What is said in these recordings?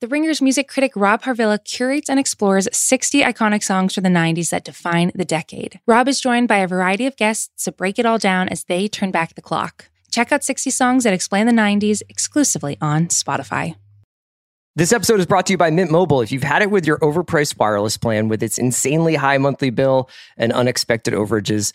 The Ringer's music critic Rob Harvilla curates and explores 60 iconic songs from the 90s that define the decade. Rob is joined by a variety of guests to break it all down as they turn back the clock. Check out 60 Songs That Explain the 90s exclusively on Spotify. This episode is brought to you by Mint Mobile. If you've had it with your overpriced wireless plan with its insanely high monthly bill and unexpected overages,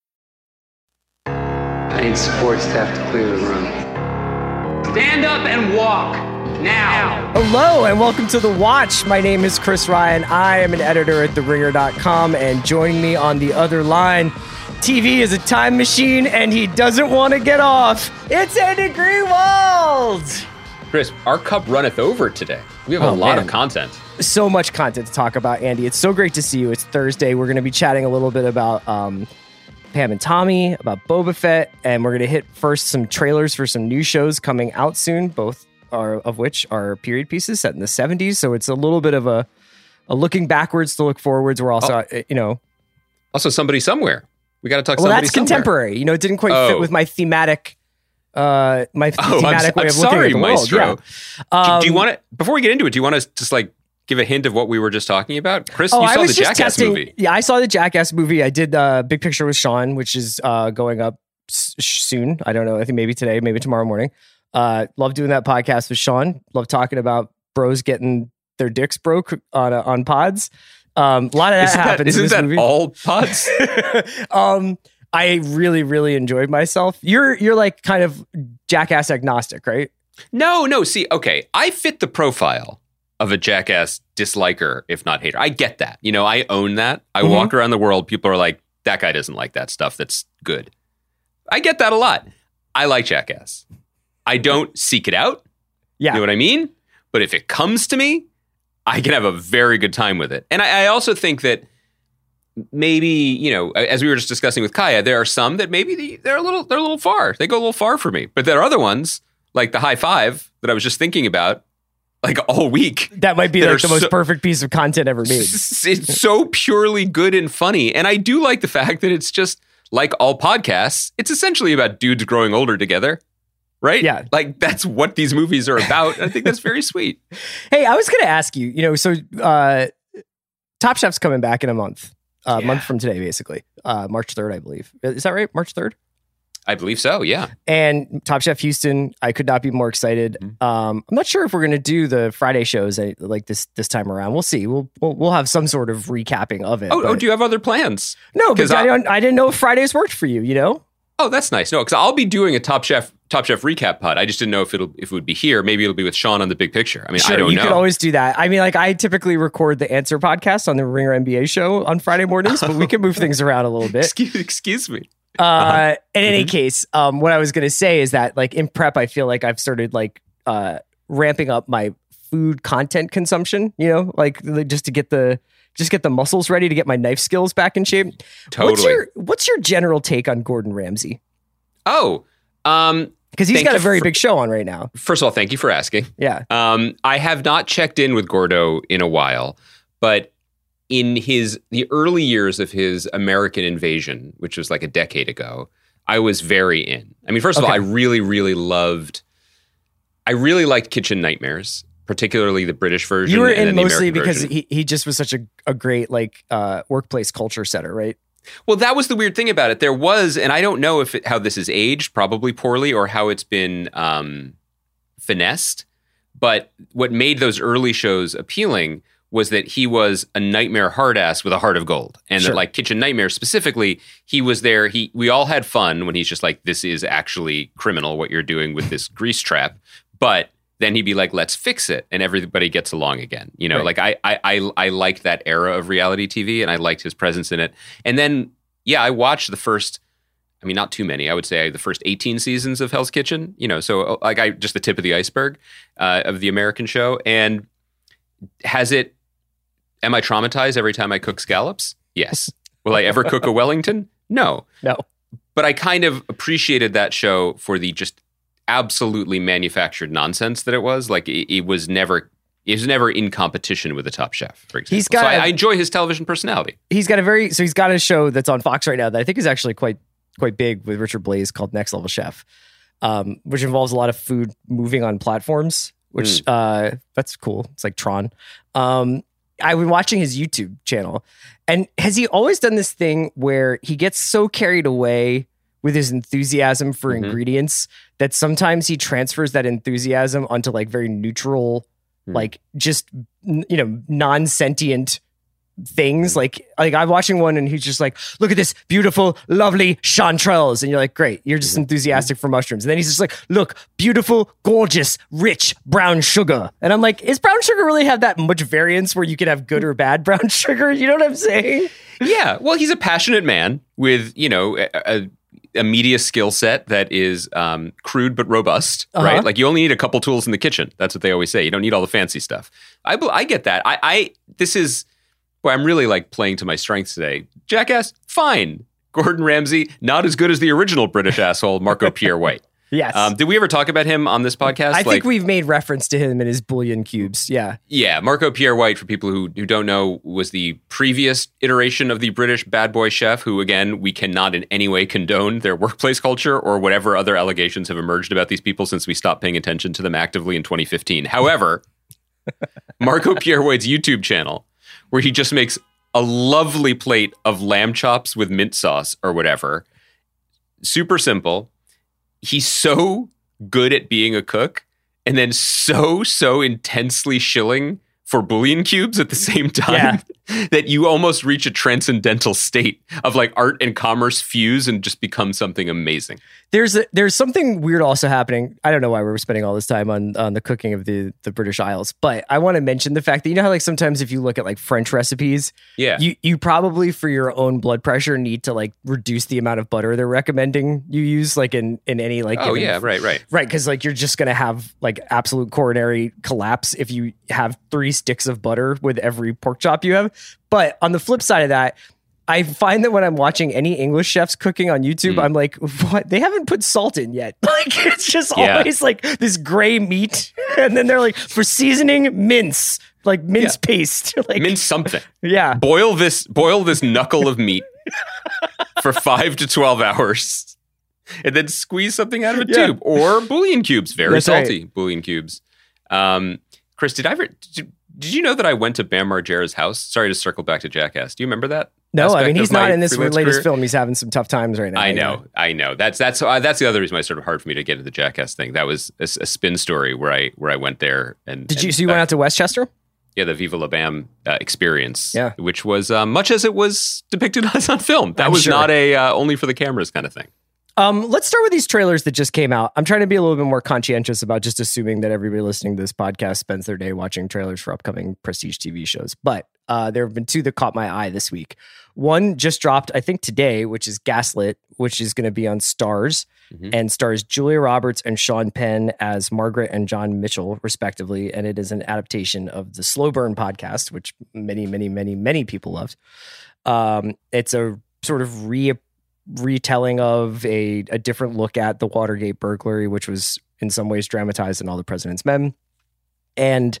I need support staff to clear the room. Stand up and walk now. Hello and welcome to The Watch. My name is Chris Ryan. I am an editor at TheRinger.com, and joining me on the other line, TV is a time machine and he doesn't want to get off. It's Andy Greenwald. Chris, our cup runneth over today. We have Oh, a lot man. of content. So much content to talk about, Andy. It's so great to see you. It's Thursday. We're going to be chatting a little bit about um, Pam and Tommy, about Boba Fett, and we're going to hit first some trailers for some new shows coming out soon, both are of which are period pieces set in the 70s. So it's a little bit of a, a looking backwards to look forwards. We're also, uh, you know, Also, somebody somewhere. We got to talk. well, somebody that's somewhere. contemporary. You know, it didn't quite fit Oh. with my thematic, uh, my Oh, I'm, thematic way I'm of looking sorry, at the Maestro. world. Do- Yeah. do, you Um, want to? Before we get into it, do you want to just like give a hint of what we were just talking about? Chris, Oh, you I saw was the Jackass testing. movie. Yeah, I saw the Jackass movie. I did uh, Big Picture with Sean, which is uh, going up s- soon. I don't know. I think maybe today, maybe tomorrow morning. Uh, love doing that podcast with Sean. Love talking about bros getting their dicks broke on uh, on pods. Um, a lot of that Isn't that, happens. isn't in this that movie. all pods? um, I really, really enjoyed myself. You're you're like kind of Jackass agnostic, right? no, no. See, okay, I fit the profile of a Jackass disliker, if not hater. I get that. You know, I own that. I Mhm. walk around the world. People are like, that guy doesn't like that stuff. That's good. I get that a lot. I like Jackass. I don't seek it out. Yeah. You know what I mean? But if it comes to me, I can have a very good time with it. And I, I also think that maybe, you know, as we were just discussing with Kaya, there are some that maybe they're a little they're a little far. They go a little far for me. But there are other ones, like the high five that I was just thinking about, like all week. That might be That like the most so- perfect piece of content ever made. It's, so purely good and funny. And I do like the fact that it's just like all podcasts, it's essentially about dudes growing older together. Right? Yeah. Like that's what these movies are about. I think that's very sweet. Hey, I was going to ask you, you know, so uh, Top Chef's coming back in a month, uh, a Yeah. month from today, basically, uh, March 3rd, I believe. Is that right? March 3rd? I believe so, yeah. And Top Chef Houston, I could not be more excited. Mm-hmm. Um, I'm not sure if we're going to do the Friday shows uh, like this this time around. We'll see. We'll we'll, we'll have some sort of recapping of it. Oh, oh, do you have other plans? No, because I, I- I didn't know if Fridays worked for you. You know. Oh, that's nice. No, because I'll be doing a Top Chef Top Chef recap pod. I just didn't know if it'll if it would be here. Maybe it'll be with Sean on the big picture. I mean, I don't you know. could always do that. I mean, like I typically record the Answer podcast on the Ringer NBA show on Friday mornings, but we can move things around a little bit. excuse, excuse me. Uh, in any Mhm. case, um, what I was going to say is that, like in prep, I feel like I've started like uh, ramping up my food content consumption. You know, like like, just to get the just get the muscles ready to get my knife skills back in shape. Totally. What's your What's your general take on Gordon Ramsay? oh, um, Because he's got a very for- big show on right now. first of all, thank you for asking. Yeah. Um, I have not checked in with Gordo in a while, but in his the early years of his American invasion, which was like a decade ago, I was very in. I mean, first of all, I really, really loved. I really liked Kitchen Nightmares, particularly the British version. You were in mostly American because version. he, he just was such a, a great like uh, workplace culture setter, right? Well, that was the weird thing about it. There was, and I don't know if it, how this is aged, probably poorly, or how it's been um, finessed. But what made those early shows appealing was that he was a nightmare hard ass with a heart of gold. And Sure. that like Kitchen Nightmare specifically, he was there. He we all had fun when he's just like, this is actually criminal what you're doing with this grease trap. But then he'd be like, let's fix it. And everybody gets along again. You know, Right. like I I I, I liked that era of reality TV and I liked his presence in it. And then yeah, I watched the first I mean, not too many. I would say the first 18 seasons of Hell's Kitchen, you know, so like I just the tip of the iceberg uh, of the American show. And has it, am I traumatized every time I cook scallops? Yes. Will I ever cook a Wellington? No. No. But I kind of appreciated that show for the just absolutely manufactured nonsense that it was. Like it, it was never. It was never in competition with the Top Chef, for example. He's got so I, a- I enjoy his television personality. he's got a very so he's got a show that's on Fox right now that I think is actually quite quite big with Richard Blais called Next Level Chef, um, which involves a lot of food moving on platforms. Which uh, that's cool. It's like Tron. Um, I've been watching his YouTube channel, and has he always done this thing where he gets so carried away with his enthusiasm for Mhm. ingredients that sometimes he transfers that enthusiasm onto like very neutral, Hmm. like just you know non sentient things. Like like I'm watching one and he's just like, look at this beautiful, lovely chanterelles, and you're like, great, you're just enthusiastic for mushrooms. And then he's just like, look, beautiful, gorgeous, rich brown sugar, and I'm like, is brown sugar really have that much variance where you can have good or bad brown sugar? You know what I'm saying? Yeah, well, he's a passionate man with you know a, a, a media skill set that is um, crude but robust, Uh-huh. right? Like you only need a couple tools in the kitchen. That's what they always say. You don't need all the fancy stuff. I I get that. I, I this is boy, I'm really like playing to my strengths today. Jackass, fine. Gordon Ramsay, not as good as the original British asshole Marco Pierre White. Yes. Um, did we ever talk about him on this podcast? I think we've made reference to him in his bouillon cubes. Yeah. Yeah, Marco Pierre White, for people who, who don't know, was the previous iteration of the British bad boy chef, who, again, we cannot in any way condone their workplace culture or whatever other allegations have emerged about these people since we stopped paying attention to them actively in 2015. However, Marco Pierre White's YouTube channel, where he just makes a lovely plate of lamb chops with mint sauce or whatever, super simple. He's so good at being a cook and then so so intensely shilling for bouillon cubes at the same time that you almost reach a transcendental state of like art and commerce fuse and just become something amazing. There's a, there's something weird also happening. I don't know why we're spending all this time on on the cooking of the the British Isles, but I want to mention the fact that you know how like sometimes if you look at like French recipes, Yeah. you you probably for your own blood pressure need to like reduce the amount of butter they're recommending you use like in in any like oh yeah, right, right. right because like you're just gonna have like absolute coronary collapse if you have three sticks of butter with every pork chop you have. But on the flip side of that. I find that when I'm watching any English chefs cooking on YouTube, Mm. I'm like, what? They haven't put salt in yet. Like, it's just Yeah. always like this gray meat. And then they're like, for seasoning, mince, like mince paste. like, Mince something. yeah. Boil this boil this knuckle of meat for 5 to 12 hours. And then squeeze something out of a Yeah. tube or bouillon cubes, very That's right. salty bouillon cubes. Um, Chris, did I ever did, did you know that I went to Bam Margera's house? Sorry to circle back to Jackass. Do you remember that? No, I mean, he's not in this latest career? film. He's having some tough times right now. I you know, I know. That's that's uh, that's the other reason why it's sort of hard for me to get into the Jackass thing. That was a, a spin story where I where I went there and Did you, and so you went out to Westchester? yeah the Viva La Bam uh, experience, Yeah. which was uh, much as it was depicted on film. That I'm was sure. not a uh, only for the cameras kind of thing. Um, let's start with these trailers that just came out. I'm trying to be a little bit more conscientious about just assuming that everybody listening to this podcast spends their day watching trailers for upcoming prestige TV shows. But uh, there have been two that caught my eye this week. One just dropped, I think today, which is Gaslit, which is going to be on Starz Mhm. and stars Julia Roberts and Sean Penn as Margaret and John Mitchell, respectively. And it is an adaptation of the Slow Burn podcast, which many, many, many, many people loved. Um, it's a sort of re retelling of a, a different look at the Watergate burglary, which was in some ways dramatized in All the President's Men, and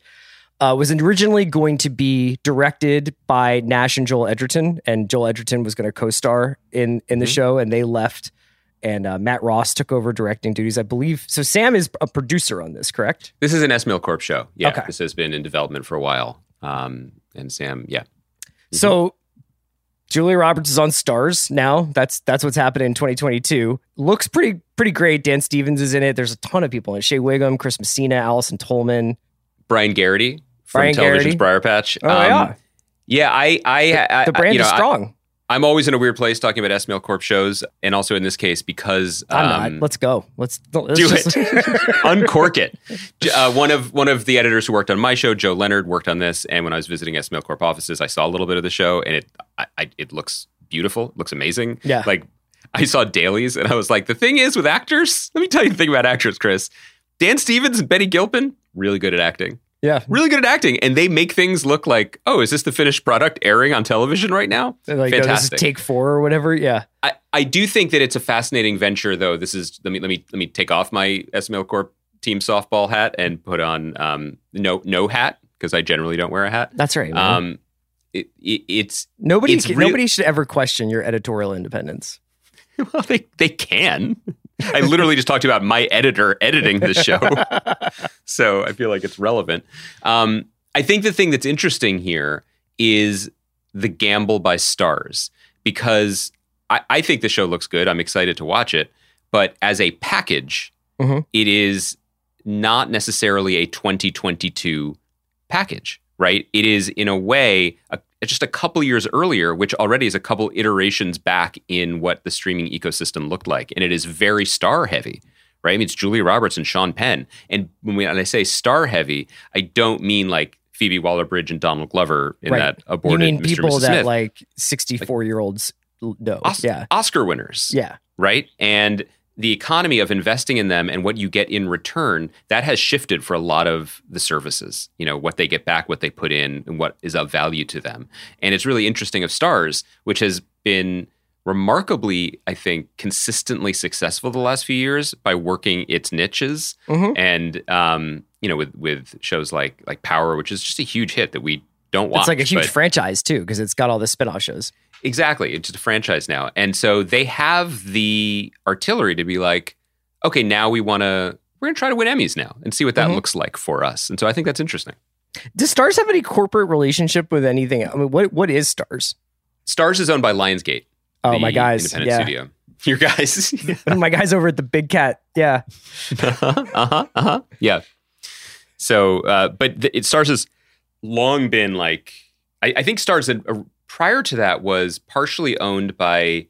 uh, was originally going to be directed by Nash and Joel Edgerton, and Joel Edgerton was going to co-star in in the Mhm. show, and they left. And uh, Matt Ross took over directing duties, I believe. So Sam is a producer on this, correct? This is an Esmail Corp show. Yeah, Okay. this has been in development for a while. Um, and Sam, yeah, So Julia Roberts is on Starz now. That's that's what's happening in 2022. Looks pretty pretty great. Dan Stevens is in it. There's a ton of people in it. Shea Whigham, Chris Messina, Allison Tolman, Brian Geraghty from Brian Television's Geraghty. Briar Patch. Oh, yeah. Um, yeah. I, I, I, The brand you know, is strong. I'm always in a weird place talking about Esmail Corp shows, and also in this case because I'm um, not. Let's go. Let's, let's do just- it, uncork it. Uh, one of one of the editors who worked on my show, Joe Leonard, worked on this, and when I was visiting Esmail Corp offices, I saw a little bit of the show, and it I, I, it looks beautiful, it looks amazing. Yeah. like I saw dailies, and I was like, the thing is with actors. Let me tell you the thing about actors, Chris. Dan Stevens and Betty Gilpin, really good at acting. Yeah. Really good at acting, and they make things look like, oh, is this the finished product airing on television right now? Like, oh, this is Fantastic. take four or whatever. Yeah. I, I do think that it's a fascinating venture, though. This is let me let me let me take off my Esmail Corp team softball hat and put on um, no no hat because I generally don't wear a hat. That's right. Um, it, it, it's nobody, it's can- real- nobody should ever question your editorial independence. well they they can. I literally just talked about my editor editing this show, so I feel like it's relevant. Um, I think the thing that's interesting here is the gamble by Starz because I, I think the show looks good. I'm excited to watch it, but as a package, Mhm. it is not necessarily a 2022 package, right? It is in a way a, just a couple years earlier, which already is a couple iterations back in what the streaming ecosystem looked like, and it is very star heavy. Right, I mean, it's Julia Roberts and Sean Penn, and when, we, when I say star heavy, I don't mean like Phoebe Waller-Bridge and Donald Glover in Right. that You aborted mean Mr. people that Smith. like 64 year olds know? Os- yeah. Oscar winners, Yeah. right? And the economy of investing in them and what you get in return, that has shifted for a lot of the services. You know, what they get back, what they put in, and what is of value to them. And it's really interesting of Starz, which has been remarkably, I think, consistently successful the last few years by working its niches Mhm. and um, you know, with with shows like like Power, which is just a huge hit that we don't watch. It's like a huge but- franchise too, because it's got all the spin-off shows. Exactly. It's just a franchise now. And so they have the artillery to be like, okay, now we want to, we're going to try to win Emmys now and see what that Mhm. looks like for us. And so I think that's interesting. Does Starz have any corporate relationship with anything? I mean, what what is Starz? Starz is owned by Lionsgate. Oh, the my guys. Independent Yeah. studio. Your guys. my guys over at the Big Cat. Yeah. uh-huh, uh-huh, uh-huh. Yeah. So, uh, but th- it Starz has long been like, I, I think Starz had, prior to that was partially owned by,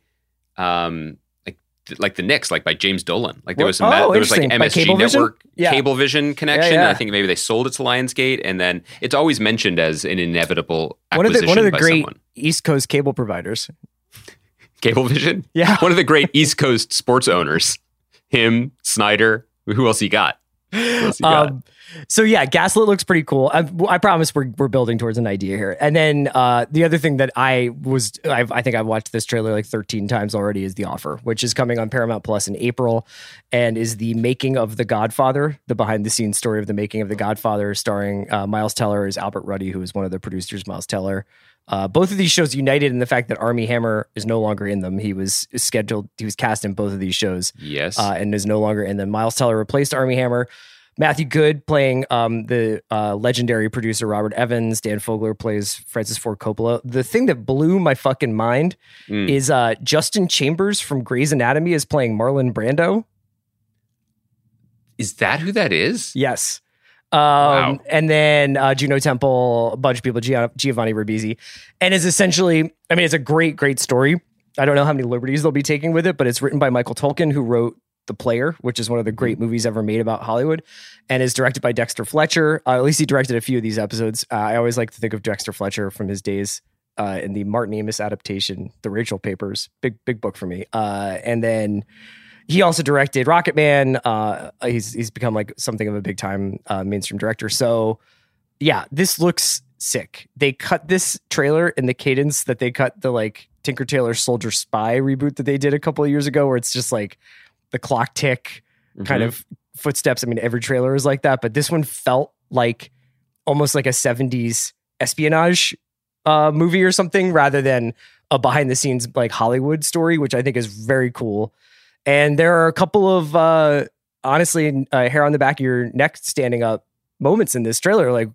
um, like, like the Knicks, like by James Dolan. Like there was some, Oh, there was like. MSG Cablevision? Network, Yeah. Cablevision connection. yeah. And I think maybe they sold it to Lionsgate, and then it's always mentioned as an inevitable One of the acquisition one of the great someone. East Coast cable providers. Cablevision. Yeah. One of the great East Coast sports owners. Him, Snyder. Who else he got? Um, so yeah, Gaslit looks pretty cool. I, I promise we're we're building towards an idea here. And then uh, the other thing that I was, I've, I think I've watched this trailer like 13 times already is The Offer, which is coming on Paramount Plus in April, and is the making of The Godfather, the behind the scenes story of the making of The Godfather, starring uh, Miles Teller as Albert Ruddy, who is one of the producers. Miles Teller. Uh, both of these shows united in the fact that Armie Hammer is no longer in them. He was scheduled, he was cast in both of these shows Yes. uh, and is no longer in them. Miles Teller replaced Armie Hammer. Matthew Goode playing um, the uh, legendary producer Robert Evans. Dan Fogler plays Francis Ford Coppola. The thing that blew my fucking mind Mm. is uh, Justin Chambers from Grey's Anatomy is playing Marlon Brando. Is that who that is? Yes. Um, Wow. And then uh, Juno Temple, a bunch of people, Giovanni Ribisi. And is essentially, I mean, it's a great, great story. I don't know how many liberties they'll be taking with it, but it's written by Michael Tolkin, who wrote The Player, which is one of the great movies ever made about Hollywood, and is directed by Dexter Fletcher. Uh, at least he directed a few of these episodes. Uh, I always like to think of Dexter Fletcher from his days uh, in the Martin Amis adaptation, The Rachel Papers. Big, big book for me. Uh, and then he also directed Rocketman. Uh, he's he's become like something of a big time uh, mainstream director. So yeah, this looks sick. They cut this trailer in the cadence that they cut the like Tinker Tailor Soldier Spy reboot that they did a couple of years ago, where it's just like the clock tick kind Mhm. of footsteps. I mean, every trailer is like that, but this one felt like almost like a 70s espionage uh, movie or something rather than a behind the scenes like Hollywood story, which I think is very cool. And there are a couple of uh, honestly uh, hair on the back of your neck standing up moments in this trailer. Like,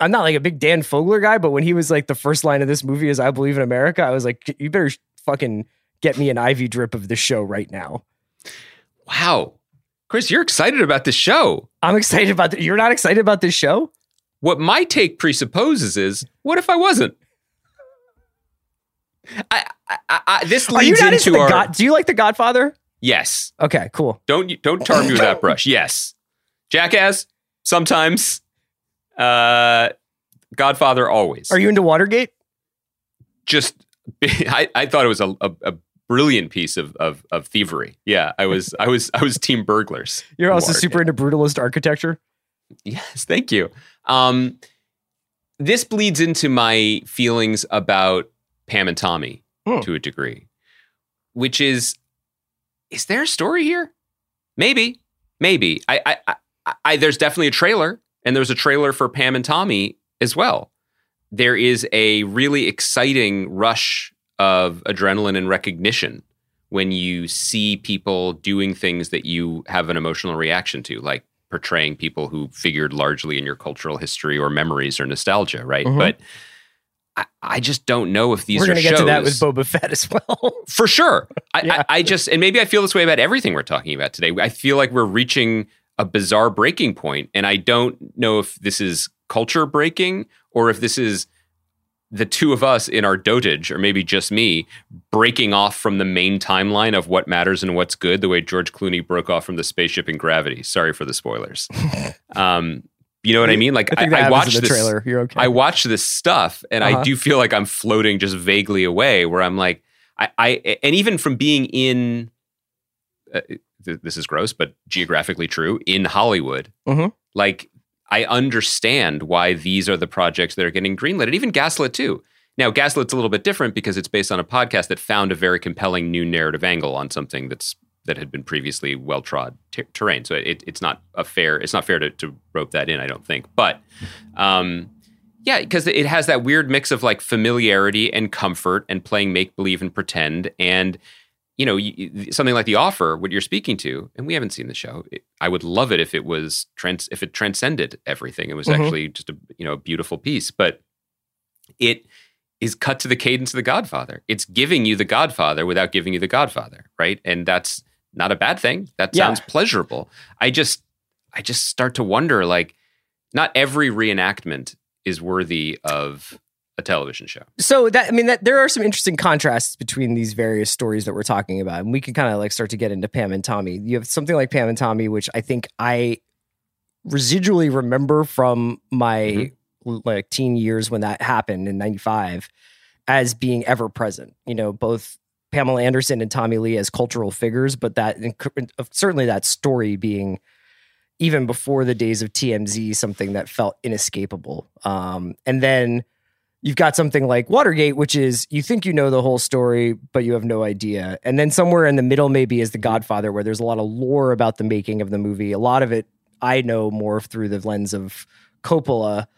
I'm not like a big Dan Fogler guy, but when he was like the first line of this movie is "I believe in America," I was like, you better fucking get me an IV drip of this show right now. Wow. Chris, you're excited about this show. I'm excited about that. You're not excited about this show? what my take presupposes is, what if I wasn't? I, I, I, this leads into into the our God? Do you like the Godfather? Yes. Okay, cool. Don't don't tar me with that brush. Yes, Jackass sometimes. Uh, Godfather always. Are you into Watergate? just? I, I thought it was a, a, a brilliant piece of, of of thievery. Yeah, I was I was I was team burglars. You're also Watergate. super into brutalist architecture. Yes, thank you. Um, this bleeds into my feelings about Pam and Tommy Hmm. to a degree, which is, is there a story here? Maybe, maybe. I, I, I, I there's definitely a trailer, and there's a trailer for Pam and Tommy as well. There is a really exciting rush of adrenaline and recognition when you see people doing things that you have an emotional reaction to, like portraying people who figured largely in your cultural history or memories or nostalgia, right? Mhm. But I, I just don't know if these We're are gonna get to that with Boba Fett as well. for sure. I, Yeah. I, I just, and maybe I feel this way about everything we're talking about today. I feel like we're reaching a bizarre breaking point, and I don't know if this is culture breaking or if this is the two of us in our dotage, or maybe just me, breaking off from the main timeline of what matters and what's good, the way George Clooney broke off from the spaceship in Gravity. Sorry for the spoilers. um, you know what I mean? Like I I, I happens watched in the this trailer. You're okay. I watch this stuff and Uh-huh. I do feel like I'm floating just vaguely away where I'm like, I, I and even from being in, uh, th- this is gross, but geographically true, in Hollywood, Mhm. like I understand why these are the projects that are getting greenlit and even Gaslit too. Now, Gaslit's a little bit different because it's based on a podcast that found a very compelling new narrative angle on something that's that had been previously well trod ter- terrain. So it, it's not a fair it's not fair to, to rope that in. I don't think, but um, yeah, because it has that weird mix of like familiarity and comfort and playing make believe and pretend and you know something like the offer what you're speaking to and we haven't seen the show it, i would love it if it was trans if it transcended everything it was Mhm. actually just a you know a beautiful piece but it is cut to the cadence of the godfather it's giving you the godfather without giving you the godfather right and that's not a bad thing that Yeah. sounds pleasurable i just i just start to wonder like not every reenactment is worthy of a television show so that I mean that there are some interesting contrasts between these various stories that we're talking about, and we can kind of like start to get into Pam and Tommy. You have something like Pam and Tommy, which I think I residually remember from my mm-hmm. like teen years when that happened in '95 as being ever present. You know, both Pamela Anderson and Tommy Lee as cultural figures, but that certainly that story being even before the days of TMZ, something that felt inescapable. Um, and then you've got something like Watergate, which is you think you know the whole story, but you have no idea. And then somewhere in the middle, maybe is The Godfather, where there's a lot of lore about the making of the movie. A lot of it I know more through the lens of Coppola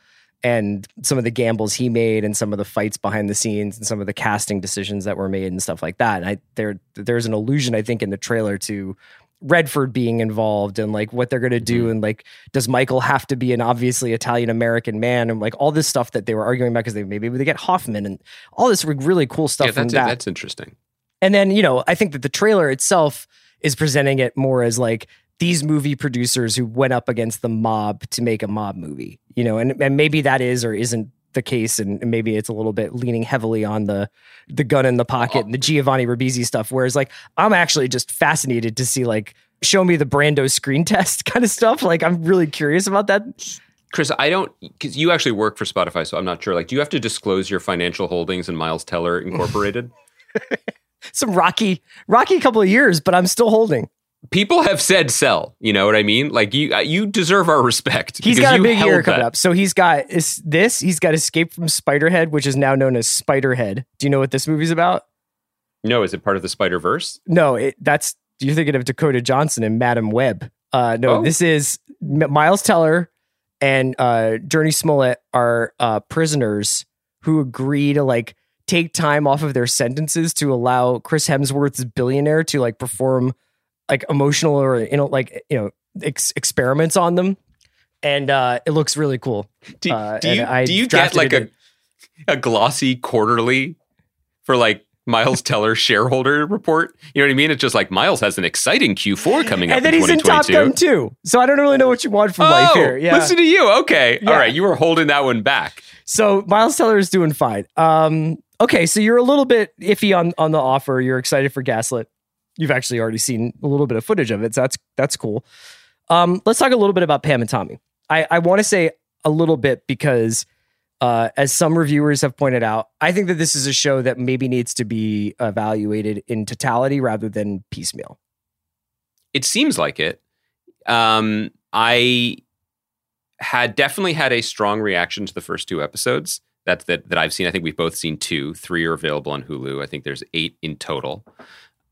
and some of the gambles he made and some of the fights behind the scenes and some of the casting decisions that were made and stuff like that. And I there there's an illusion I think in the trailer to Redford being involved and like what they're going to do mm-hmm. and like does Michael have to be an obviously Italian American man and like all this stuff that they were arguing about because they maybe they get Hoffman and all this really cool stuff yeah from that's, that. that's interesting And then, you know, I think that the trailer itself is presenting it more as like these movie producers who went up against the mob to make a mob movie, you know, and, and maybe that is or isn't the case. And maybe it's a little bit leaning heavily on the the gun in the pocket and the Giovanni Ribisi stuff. Whereas like I'm actually just fascinated to see like show me the Brando screen test kind of stuff. Like I'm really curious about that. Chris, I don't because you actually work for Spotify, so I'm not sure. Like, do you have to disclose your financial holdings in Miles Teller Incorporated? Some rocky, rocky couple of years, but I'm still holding. People have said sell. You know what I mean? Like you, uh, you deserve our respect. He's got a big year coming that. up. So he's got is this. He's got Escape from Spiderhead, which is now known as Spiderhead. Do you know what this movie's about? No, is it part of the Spider Verse? No, it, that's you're thinking of Dakota Johnson and Madame Web. Uh, no, Oh. this is M- Miles Teller and uh, Jurnee Smollett are uh, prisoners who agree to like take time off of their sentences to allow Chris Hemsworth's billionaire to like perform like emotional or you know like you know ex- experiments on them, and uh, it looks really cool. Do, Uh, do you I do you get like a a glossy quarterly for like Miles Teller shareholder report. You know what I mean? It's just like Miles has an exciting Q4 coming up and then in he's in Top Gun too. So I don't really know what you want from oh, life here. Yeah. listen to you. Okay. Yeah. All right. You were holding that one back. So Miles Teller is doing fine. Um, okay, so you're a little bit iffy on on the offer. You're excited for Gaslit. You've actually already seen a little bit of footage of it, so that's that's cool. Um, let's talk a little bit about Pam and Tommy. I, I want to say a little bit because, uh, as some reviewers have pointed out, I think that this is a show that maybe needs to be evaluated in totality rather than piecemeal. It seems like it. Um, I had definitely had a strong reaction to the first two episodes that, that that I've seen. I think we've both seen two. Three are available on Hulu. I think there's eight in total.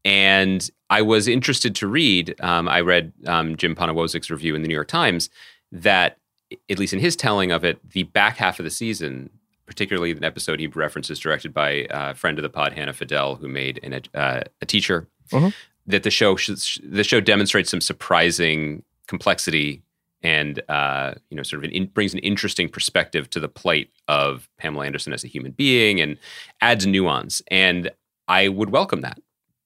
And I was interested to read. Um, I read um, Jim Poniewozik's review in the New York Times that, at least in his telling of it, the back half of the season, particularly an episode he references directed by uh, a friend of the pod, Hannah Fidel, who made an, uh, a teacher, Mhm. that the show sh- the show demonstrates some surprising complexity and uh, you know sort of an in, brings an interesting perspective to the plight of Pamela Anderson as a human being and adds nuance. And I would welcome that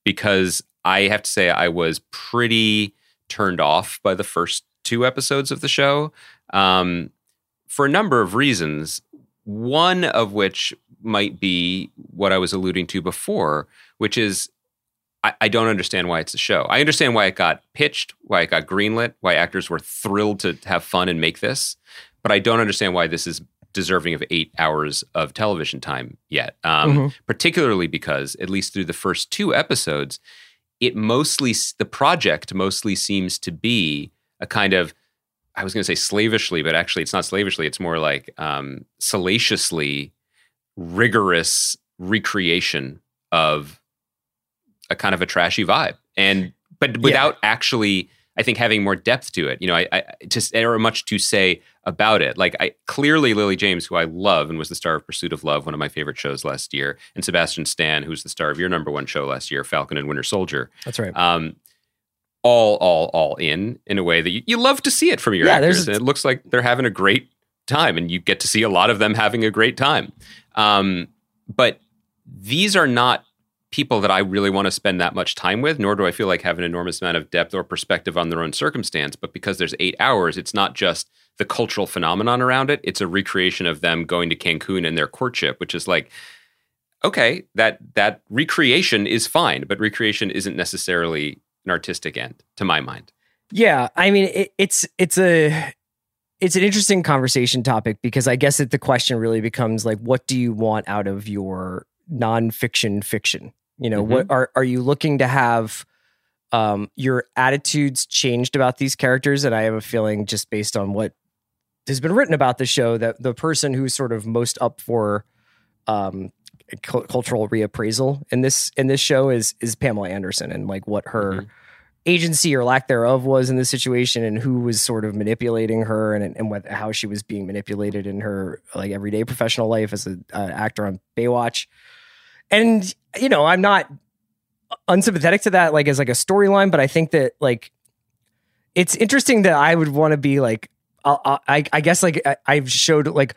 because I have to say I was pretty turned off by the first two episodes of the show um, for a number of reasons. One of which might be what I was alluding to before, which is I, I don't understand why it's a show. I understand why it got pitched, why it got greenlit, why actors were thrilled to have fun and make this, but I don't understand why this is deserving of eight hours of television time yet. Um, Mhm. Particularly because, at least through the first two episodes, it mostly the project mostly seems to be a kind of I was going to say slavishly, but actually it's not slavishly. It's more like um, salaciously rigorous recreation of a kind of a trashy vibe, and but without actually, I think having more depth to it. You know, I, I just there are much to say about it. Like I clearly Lily James, who I love and was the star of Pursuit of Love, one of my favorite shows last year, and Sebastian Stan, who's the star of your number one show last year, Falcon and Winter Soldier That's right. um, all, all, all in in a way that you, you love to see it from your Yeah, actors, and it looks like they're having a great time, and you get to see a lot of them having a great time. Um, but these are not people that I really want to spend that much time with, nor do I feel like have an enormous amount of depth or perspective on their own circumstance. But because there's eight hours, it's not just the cultural phenomenon around it; it's a recreation of them going to Cancun and their courtship, which is like okay, that that recreation is fine, but recreation isn't necessarily an artistic end, to my mind. Yeah, I mean it, it's it's a it's an interesting conversation topic because I guess that the question really becomes like, what do you want out of your nonfiction fiction? You know, what are are you looking to have um, your attitudes changed about these characters? And I have a feeling, just based on what has been written about the show, that the person who's sort of most up for um, cu- cultural reappraisal in this in this show is is Pamela Anderson and like what her Mhm. agency or lack thereof was in this situation and who was sort of manipulating her and and what, how she was being manipulated in her like everyday professional life as an uh, actor on Baywatch. And you know, I'm not unsympathetic to that like as like a storyline, but I think that like it's interesting that I would want to be like I'll, I I guess like I, I've showed like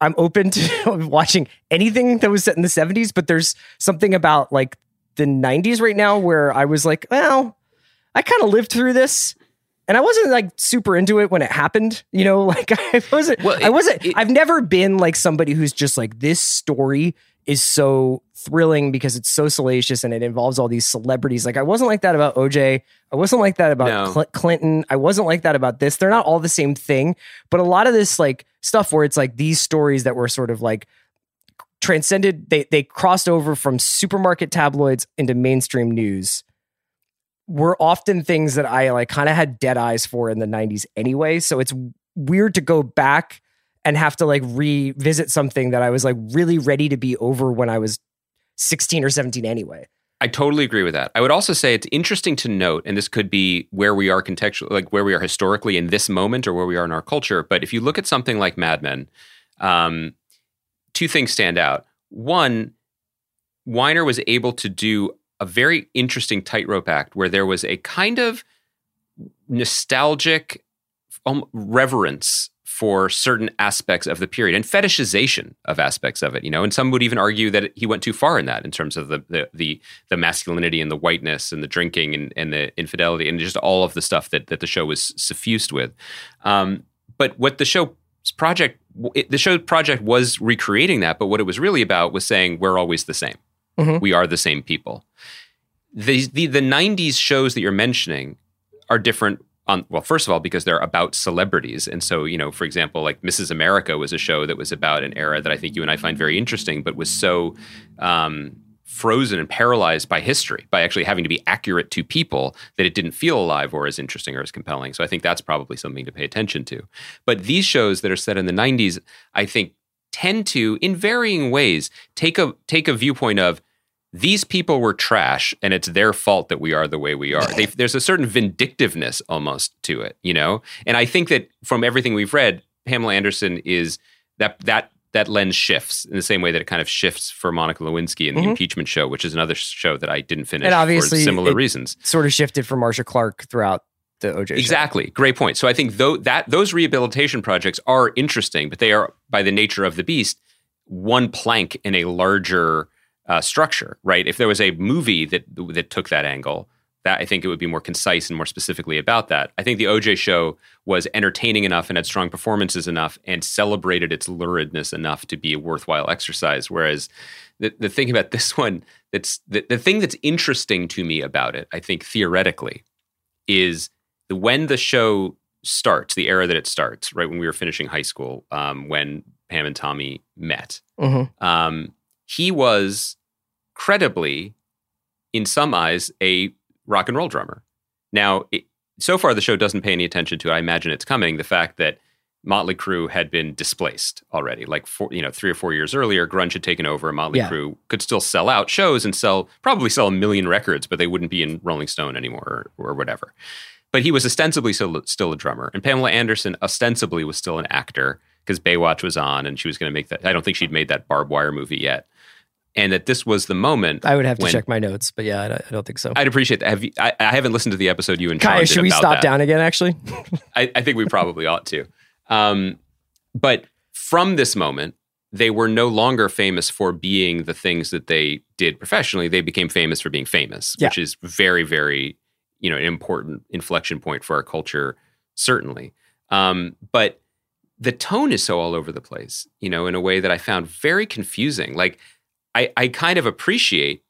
I'm open to watching anything that was set in the 70s, but there's something about like the 90s right now where I was like, well, I kind of lived through this. And I wasn't like super into it when it happened, you know, like I wasn't, Well, I wasn't, it- I've never been like somebody who's just like, this story is so thrilling because it's so salacious and it involves all these celebrities. Like I wasn't like that about OJ. I wasn't like that about No. Cl- Clinton. I wasn't like that about this. They're not all the same thing, but a lot of this like stuff where it's like these stories that were sort of like transcended they they crossed over from supermarket tabloids into mainstream news were often things that I like kind of had dead eyes for in the 90s anyway so it's weird to go back and have to like revisit something that I was like really ready to be over when I was 16 or 17 anyway I totally agree with that. I would also say it's interesting to note, and this could be where we are contextually, like where we are historically in this moment or where we are in our culture. But if you look at something like Mad Men, um, two things stand out. One, Weiner was able to do a very interesting tightrope act where there was a kind of nostalgic um, reverence for certain aspects of the period and fetishization of aspects of it. You know, and some would even argue that he went too far in that in terms of the the the, the masculinity and the whiteness and the drinking and, and the infidelity and just all of the stuff that that the show was suffused with. Um, but what the show project it, the show project was recreating that but what it was really about was saying we're always the same Mhm. we are the same people the, the the 90s shows that you're mentioning are different on well first of all because they're about celebrities. And so you know for example like mrs america was a show that was about an era that i think you and i find very interesting but was so um, frozen and paralyzed by history by actually having to be accurate to people that it didn't feel alive or as interesting or as compelling. So i think that's probably something to pay attention to. But these shows that are set in the 90s i think tend to in varying ways take a take a viewpoint of these people were trash and it's their fault that we are the way we are. They, there's a certain vindictiveness almost to it, you know? And I think that from everything we've read, Pamela Anderson is that that that lens shifts in the same way that it kind of shifts for Monica Lewinsky in the Mhm. impeachment show, which is another show that I didn't finish And obviously for similar it- reasons. Sort of shifted for Marcia Clark throughout the OJ. show. Exactly. Great point. So I think though that those rehabilitation projects are interesting, but they are by the nature of the beast one plank in a larger uh, structure, right? If there was a movie that that took that angle, that I think it would be more concise and more specifically about that. I think the OJ show was entertaining enough and had strong performances enough and celebrated its luridness enough to be a worthwhile exercise. Whereas the, the thing about this one that's the, the thing that's interesting to me about it, I think theoretically, is the when the show starts, the era that it starts, right when we were finishing high school, um, when Pam and Tommy met, Mhm. um, he was credibly, in some eyes, a rock and roll drummer. Now, it, so far, the show doesn't pay any attention to. I imagine it's coming. The fact that Motley Crue had been displaced already, like four, you know, three or four years earlier, grunge had taken over. Motley Yeah. Crue could still sell out shows and sell probably sell a million records, but they wouldn't be in Rolling Stone anymore or, or whatever. But he was ostensibly still, still a drummer, and Pamela Anderson ostensibly was still an actor because Baywatch was on, and she was going to make that. I don't think she'd made that barbed wire movie yet, and that this was the moment. I would have to check my notes, but yeah, I don't, I don't think so. I'd appreciate that. Have you, I, I haven't listened to the episode you and Kaya, should we stop that. down again? Actually, I, I think we probably ought to. Um, but from this moment, they were no longer famous for being the things that they did professionally. They became famous for being famous, Yeah. which is very, very, you know, an important inflection point for our culture, certainly. Um, but the tone is so all over the place, you know, in a way that I found very confusing. Like, I, I kind of appreciate,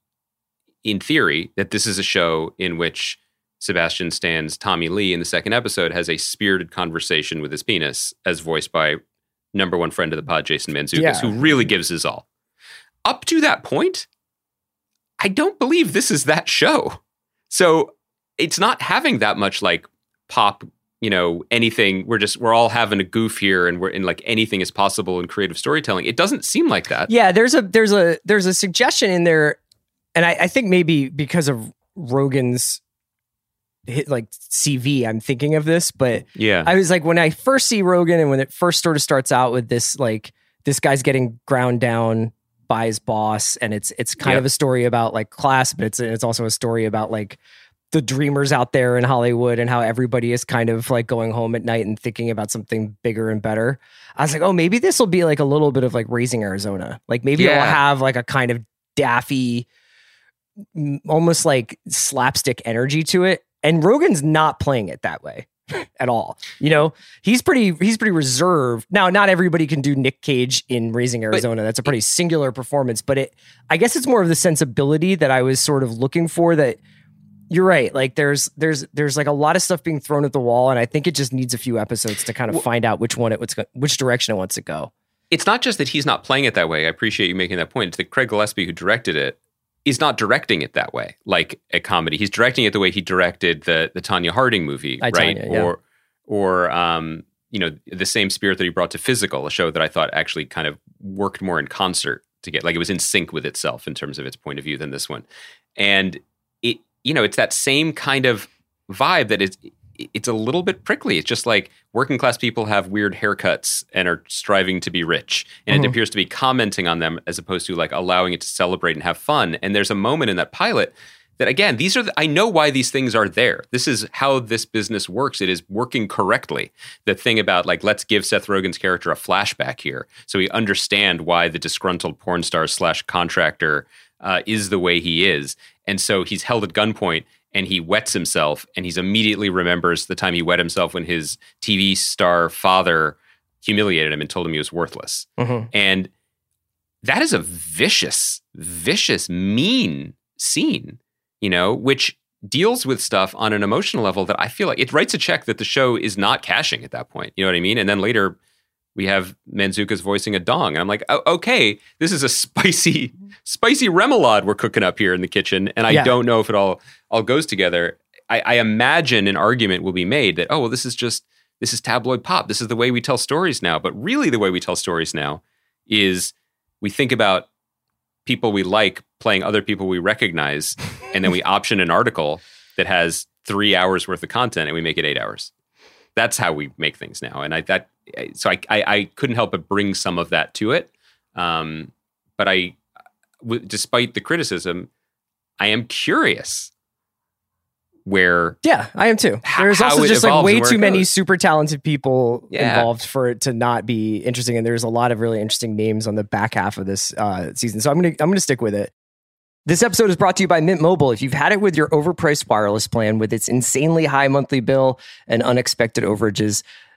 in theory, that this is a show in which Sebastian Stan's Tommy Lee in the second episode has a spirited conversation with his penis, as voiced by number one friend of the pod, Jason Mantzoukas, Yeah. who really gives his all. Up to that point, I don't believe this is that show. So it's not having that much like pop, you know, anything. We're just we're all having a goof here, and we're in like anything is possible in creative storytelling. It doesn't seem like that. yeah. There's a there's a there's a suggestion in there, and I, I think maybe because of Rogen's hit like CV, I'm thinking of this, but Yeah. I was like, when I first see Rogen and when it first sort of starts out with this, like, this guy's getting ground down by his boss, and it's it's kind Yeah. of a story about like class, but it's it's also a story about like the dreamers out there in Hollywood and how everybody is kind of like going home at night and thinking about something bigger and better. I was like, oh, maybe this will be like a little bit of like raising Arizona. Like maybe it'll have like a kind of daffy, almost like slapstick energy to it. And Rogen's not playing it that way at all. You know, he's pretty he's pretty reserved. Now, not everybody can do Nick Cage in Raising Arizona. That's a pretty singular performance, but it I guess it's more of the sensibility that I was sort of looking for that you're right. Like there's there's there's like a lot of stuff being thrown at the wall and I think it just needs a few episodes to kind of Well- find out which one it what's which direction it wants to go. it's not just that he's not playing it that way. I appreciate you making that point. It's that Craig Gillespie, who directed it, is not directing it that way, like a comedy. He's directing it the way he directed the the Tonya Harding movie, I, right? Tonya, yeah. Or or um, you know, the same spirit that he brought to Physical, a show that I thought actually kind of worked more in concert to get like it was in sync with itself in terms of its point of view than this one. And you know, it's that same kind of vibe that is it's a little bit prickly. It's just like working class people have weird haircuts and are striving to be rich. And it Mhm. appears to be commenting on them as opposed to like allowing it to celebrate and have fun. And there's a moment in that pilot that again, these are the, I know why these things are there. This is how this business works. It is working correctly. The thing about like let's give Seth Rogen's character a flashback here, so we understand why the disgruntled porn star slash contractor uh, is the way he is, and so he's held at gunpoint and he wets himself, and he's immediately remembers the time he wet himself when his TV star father humiliated him and told him he was worthless, Mhm. and that is a vicious, vicious, mean scene you know, which deals with stuff on an emotional level that I feel like it writes a check that the show is not cashing at that point. You know what I mean? And then later we have Mantzoukas voicing a dong. And I'm like, oh, okay, this is a spicy, spicy remoulade we're cooking up here in the kitchen. And I Yeah. don't know if it all all goes together. I, I imagine an argument will be made that, oh, well, this is just this is tabloid pop. This is the way we tell stories now. But really the way we tell stories now is we think about people we like playing other people we recognize, and then we option an article that has three hours worth of content and we make it eight hours. That's how we make things now. And I that so I I, I couldn't help but bring some of that to it. Um, but I, w- despite the criticism, I am curious where Yeah, I am too. There's also just like way too many super talented people Yeah. involved for it to not be interesting. And there's a lot of really interesting names on the back half of this uh, season. So I'm gonna I'm gonna stick with it. This episode is brought to you by Mint Mobile. If you've had it with your overpriced wireless plan with its insanely high monthly bill and unexpected overages,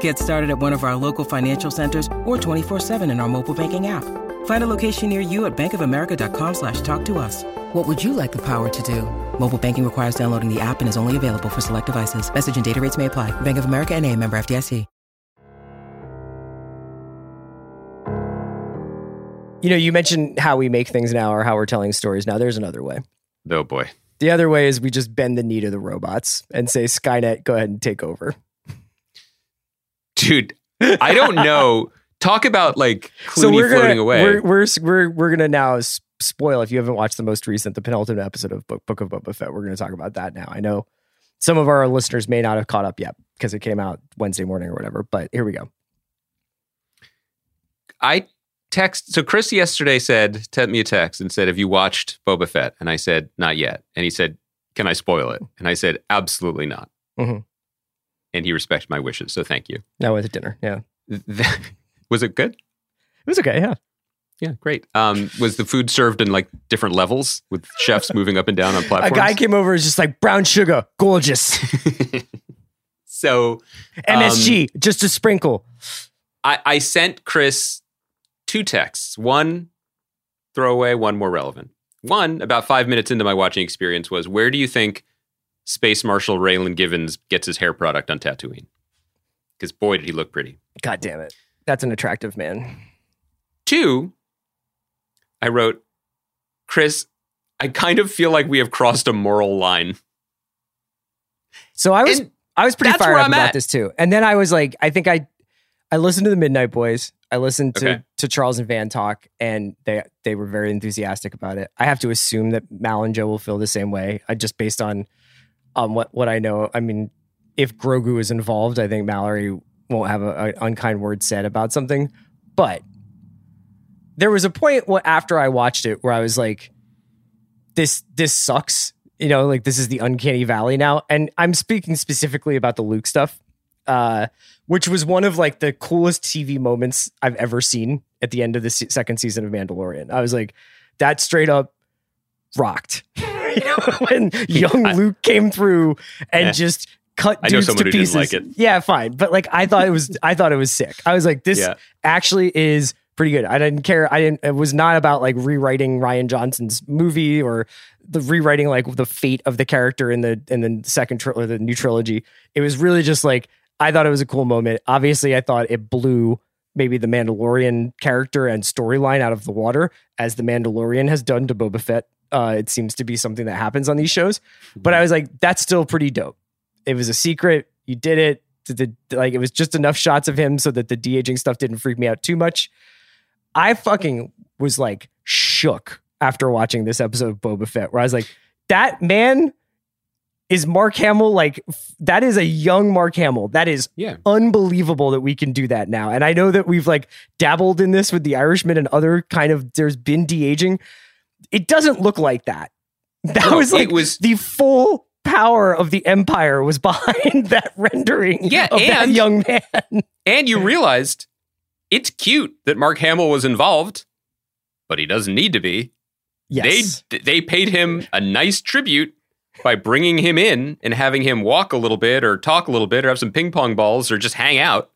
Get started at one of our local financial centers or 24-7 in our mobile banking app. Find a location near you at bankofamerica.com slash talk to us. What would you like the power to do? Mobile banking requires downloading the app and is only available for select devices. Message and data rates may apply. Bank of America and a member FDIC. You know, you mentioned how we make things now or how we're telling stories now. There's another way. oh boy. The other way is we just bend the knee to the robots and say, Skynet, go ahead and take over. Dude, I don't know. Talk about like Clooney so we're floating gonna, away. We're, we're we're we're gonna now spoil if you haven't watched the most recent, the penultimate episode of Book, Book of Boba Fett. We're gonna talk about that now. I know some of our listeners may not have caught up yet because it came out Wednesday morning or whatever. But here we go. I text so Chris yesterday said sent me a text and said, "Have you watched Boba Fett?" And I said, "Not yet." And he said, "Can I spoil it?" And I said, "Absolutely not." Mhm. And he respected my wishes, so thank you. That was a dinner. Yeah, Was it good? it was okay. Yeah, Yeah, great. Um, was the food served in like different levels with chefs moving up and down on platforms? a guy came over and was just like brown sugar, gorgeous. so MSG, just a sprinkle. I, I sent Chris two texts. One throwaway, one more relevant. One, about five minutes into my watching experience, was where do you think Space Marshal Raylan Givens gets his hair product on Tatooine? Because boy, did he look pretty. God damn it, that's an attractive man. Two, I wrote, Chris, I kind of feel like we have crossed a moral line. So I was And I was pretty fired up about at. this too. And then I was like, I think I I listened to the Midnight Boys. I listened to Okay. to Charles and Van talk, and they they were very enthusiastic about it. I have to assume that Mal and Joe will feel the same way. I just based on um what what I know. I mean, if Grogu is involved, I think Mallory won't have an unkind word said about something. But there was a point after I watched it where I was like, this this sucks you know, like this is the uncanny valley now. And I'm speaking specifically about the Luke stuff, uh, which was one of like the coolest TV moments I've ever seen at the end of the se- second season of Mandalorian. I was like, that straight up rocked. you know, when young I- Luke came through and Eh. just cut dudes to pieces. like it. Yeah, fine. But like I thought it was I thought it was sick. I was like, this Yeah. actually is pretty good. I didn't care. I didn't it was not about like rewriting Rian Johnson's movie or the rewriting like the fate of the character in the in the second tri- or the new trilogy. It was really just like I thought it was a cool moment. Obviously, I thought it blew maybe the Mandalorian character and storyline out of the water, as the Mandalorian has done to Boba Fett. Uh, it seems to be something that happens on these shows. But I was like, that's still pretty dope. It was a secret. You did it. The, the- like it was just enough shots of him so that the de aging stuff didn't freak me out too much. I fucking was like shook after watching this episode of Boba Fett, where I was like, that man is Mark Hamill. Like that is a young Mark Hamill. That is Yeah. unbelievable that we can do that now. And I know that we've like dabbled in this with the Irishman and other kind of there's been de aging. It doesn't look like that. That No, was like it was- the full power of the empire was behind that rendering Yeah, of that young man. And you realized it's cute that Mark Hamill was involved, but he doesn't need to be. Yes. They they paid him a nice tribute by bringing him in and having him walk a little bit or talk a little bit or have some ping pong balls or just hang out.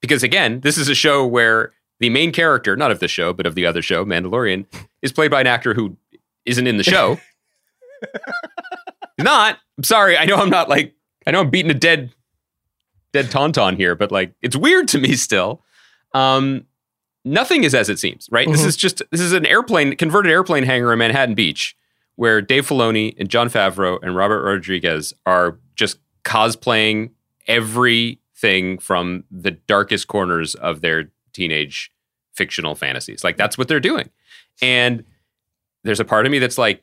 Because again, this is a show where the main character, not of the show, but of the other show, Mandalorian, is played by an actor who isn't in the show. He's not. I'm sorry. I know I'm not like I know I'm beating a dead dead tauntaun here, but like it's weird to me still. Um nothing is as it seems, right? This Mhm. is just this is an airplane converted airplane hangar in Manhattan Beach where Dave Filoni and Jon Favreau and Robert Rodriguez are just cosplaying everything from the darkest corners of their teenage fictional fantasies. Like that's what they're doing. And there's a part of me that's like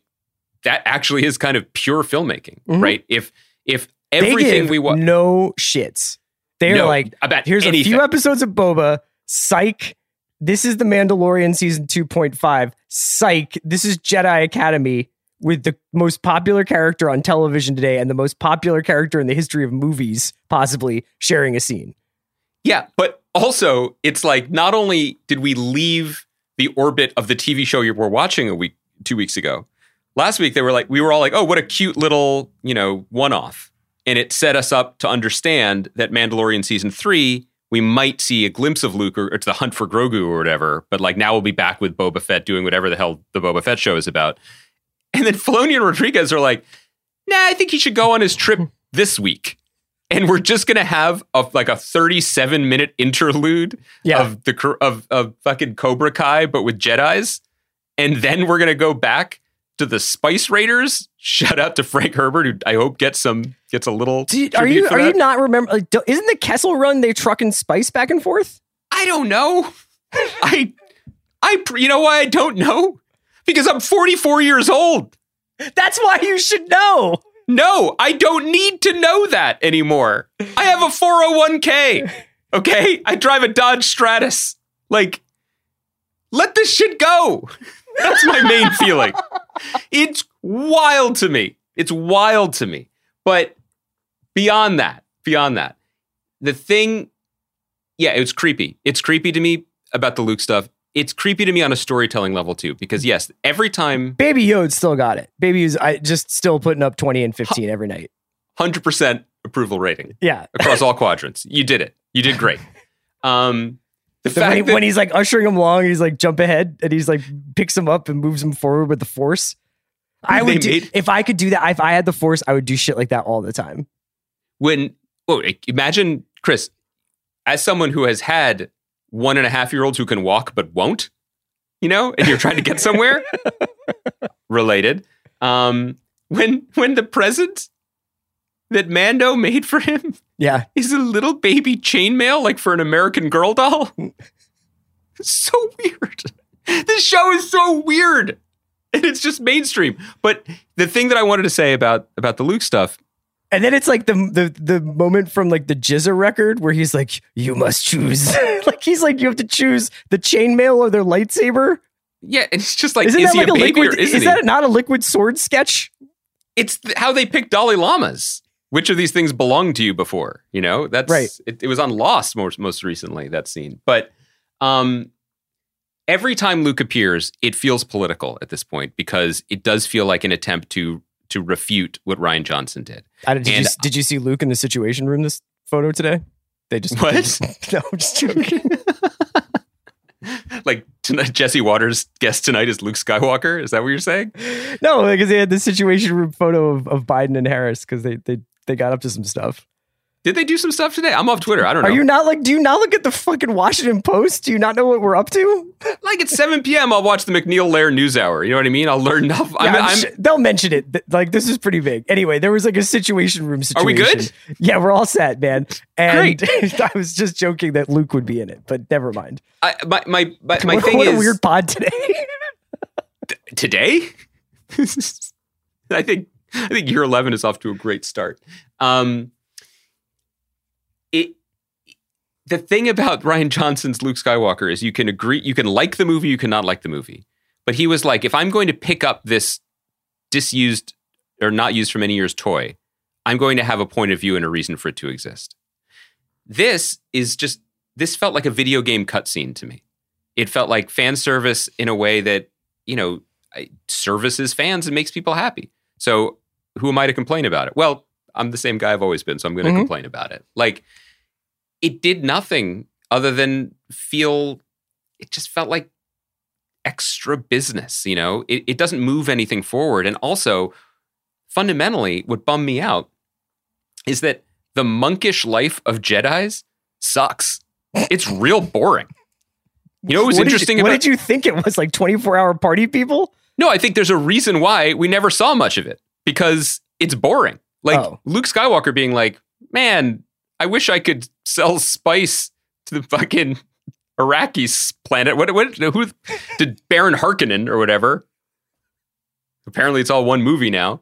that actually is kind of pure filmmaking, Mhm. right? If if everything we want no shits. They're No, like, about here's anything. a few episodes of Boba. Psych. This is the Mandalorian season 2.5. Psych. This is Jedi Academy with the most popular character on television today and the most popular character in the history of movies, possibly sharing a scene. Yeah, but also it's like not only did we leave the orbit of the TV show you were watching a week, two weeks ago. Last week they were like, we were all like, oh, what a cute little, you know, one-off, and it set us up to understand that Mandalorian season three we might see a glimpse of Luke or, or to the hunt for Grogu or whatever. But like now we'll be back with Boba Fett doing whatever the hell the Boba Fett show is about. And then Filoni and Rodriguez are like, nah, I think he should go on his trip this week. And we're just gonna have a like a 37 minute interlude Yeah. of the of of fucking Cobra Kai, but with Jedi's, and then we're gonna go back to the Spice Raiders. Shout out to Frank Herbert, who I hope gets some gets a little. You- are you are you not remember? Like, isn't the Kessel Run they trucking spice back and forth? I don't know. I I you know why I don't know because I'm 44 years old. That's why you should know. No, I don't need to know that anymore. I have a 401k. Okay? I drive a Dodge Stratus. Like, let this shit go. That's my main feeling. It's wild to me. It's wild to me. But beyond that, beyond that, the thing, yeah, it's creepy. It's creepy to me about the Luke stuff. It's creepy to me on a storytelling level too, because yes, every time Baby Yoda still got it. Baby is I just still putting up 20 and 15 every night. 100% approval rating. Yeah. across all quadrants. You did it. You did great. Um, the So when, fact he, that when he's like ushering him along, he's like jump ahead and he's like picks him up and moves him forward with the force. I would do, made- if I could do that. If I had the force, I would do shit like that all the time. when oh, imagine Chris, as someone who has had one and a half year olds who can walk but won't, you know, and you're trying to get somewhere. related. Um, when when the present that Mando made for him Yeah, is a little baby chainmail, like for an American Girl doll. so weird. This show is so weird. And it's just mainstream. But the thing that I wanted to say about about the Luke stuff, and then it's like the the the moment from like the GZA record where he's like, "You must choose." like he's like, "You have to choose the chainmail or their lightsaber." yeah, and it's just like, Isn't is that he like a a liquid? Is he? that not a liquid sword sketch? it's th- how they pick Dalai Lamas. Which of these things belonged to you before? You know, that's Right. It, it was on Lost most most recently that scene, but um, every time Luke appears, it feels political at this point because it does feel like an attempt to to refute what Rian Johnson did. I, did, you, And- did you see Luke in the Situation Room? This photo today. They just What? they just- no, I'm just joking. Like tonight, Jesse Watters' guest tonight is Luke Skywalker. Is that what you're saying? no, because they had the Situation Room photo of, of Biden and Harris because they they they got up to some stuff. Did they do some stuff today? I'm off Twitter. I don't know. Are you not like? Do you not look at the fucking Washington Post? Do you not know what we're up to? like at 7 p.m. I'll watch the MacNeil/Lehrer News Hour. You know what I mean? I'll learn enough. I'm, Yeah, I'm I'm- they'll mention it. Like this is pretty big. Anyway, there was like a situation room situation. Are we good? Yeah, we're all set, man. And Great. I was just joking that Luke would be in it, but never mind. I, my my my, my what, thing what is a weird pod today. today. I think I think year 11 is off to a great start. Um, it the thing about Rian Johnson's Luke Skywalker is you can agree, you can like the movie, you cannot like the movie. But he was like, if I'm going to pick up this disused or not used for many years toy, I'm going to have a point of view and a reason for it to exist. This is just this felt like a video game cutscene to me. It felt like fan service in a way that you know services fans and makes people happy. So who am I to complain about it? Well, I'm the same guy I've always been, so I'm going to Mhm. complain about it. Like it did nothing other than feel. It just felt like extra business. You know, it, it doesn't move anything forward, and also fundamentally, what bummed me out is that the monkish life of Jedi's sucks. It's real boring. You know what was What did you- interesting what about did you think it was? Like 24 hour party people? no, I think there's a reason why we never saw much of it because it's boring. Like Oh. Luke Skywalker being like, man, I wish I could sell spice to the fucking Arrakis planet. What, what, who did Baron Harkonnen or whatever? Apparently, it's all one movie now.